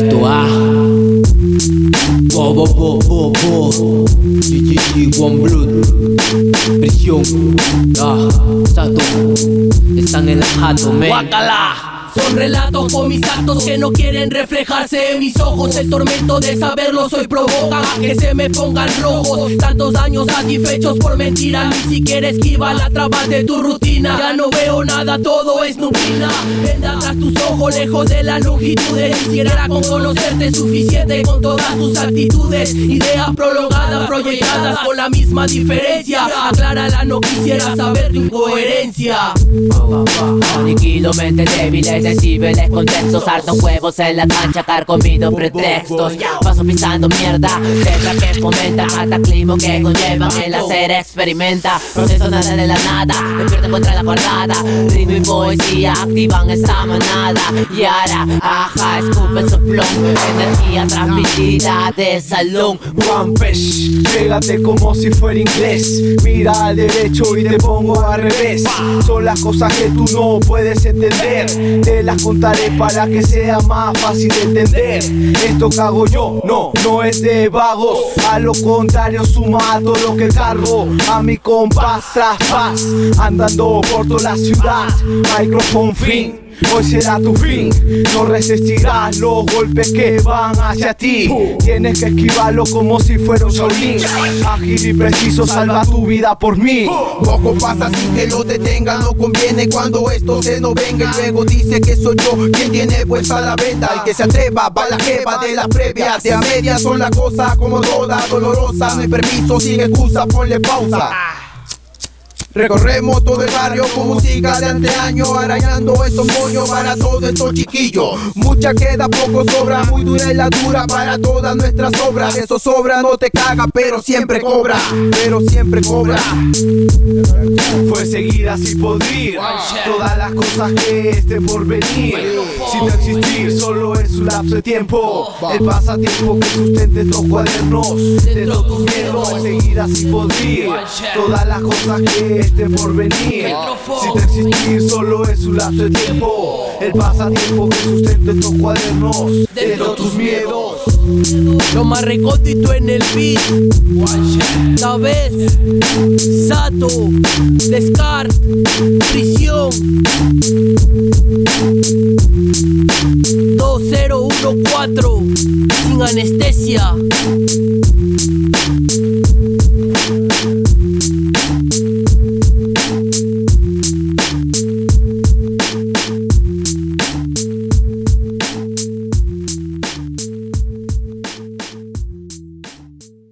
esto ah. Bo bo bo bo bo. GGG One Blood. Prisión. Ah Sato. Están en la jato me Guacala son relatos con mis actos que no quieren reflejarse en mis ojos. El tormento de saberlo soy provoca que se me pongan rojos. Tantos años satisfechos por mentira, ni siquiera esquiva la traba de tu rutina. Ya no veo nada, todo es nublina. Venda tras tus ojos, lejos de la longitud. Quisiera con conocerte suficiente con todas tus actitudes. Ideas prolongadas, proyectadas con la misma diferencia. Aclárala, no quisiera saber tu incoherencia. Decibeles, contextos Harto huevos en la cancha, carcomido pretextos. Paso pisando mierda, letra que fomenta Cataclismo que conllevan el hacer experimenta. Proceso nada de la nada, despierta contra la guardada Ritmo y poesía activan esta manada. Y ahora, ajá, escupen su plom Energía transmitida de salón. One Pish, pégate como si fuera inglés. Mira al derecho y te pongo al revés. Son las cosas que tú no puedes entender. Te las contaré para que sea más fácil de entender. Esto que hago yo, no, no es de vagos. A lo contrario, suma todo lo que cargo. A mi compás tras andando por toda la ciudad. Microphone fin. Hoy será tu fin, no resistirás los golpes que van hacia ti. Tienes que esquivarlo como si fuera un solín. Ágil y preciso, salva tu vida por mí. Poco pasa sin que lo detenga, no conviene cuando esto se nos venga. Y luego dice que soy yo quien tiene puesta la venta. El que se atreva, va la jeva de las previas. De a medias son las cosas como toda dolorosa. No hay permiso, sin excusa, ponle pausa. Recorremos todo el barrio con música de anteaño Arañando esos moños para todos estos chiquillos. Mucha queda, poco sobra Muy dura y la dura para todas nuestras obras. Eso sobra, no te caga, pero siempre cobra Pero siempre cobra. Fue seguir así podrir Todas las cosas que estén por venir. Sin existir, solo es un lapso de tiempo. El pasatiempo que sustente estos cuadernos Dentro tus miedos, seguir así podrir Todas las cosas que estén por venir Sin existir, solo es un lapso de tiempo El pasatiempo que sustente estos cuadernos Dentro tus miedos Lo más recóndito en el beat. ¿Sabes? Sato, Descart, prisión. 2014, sin anestesia.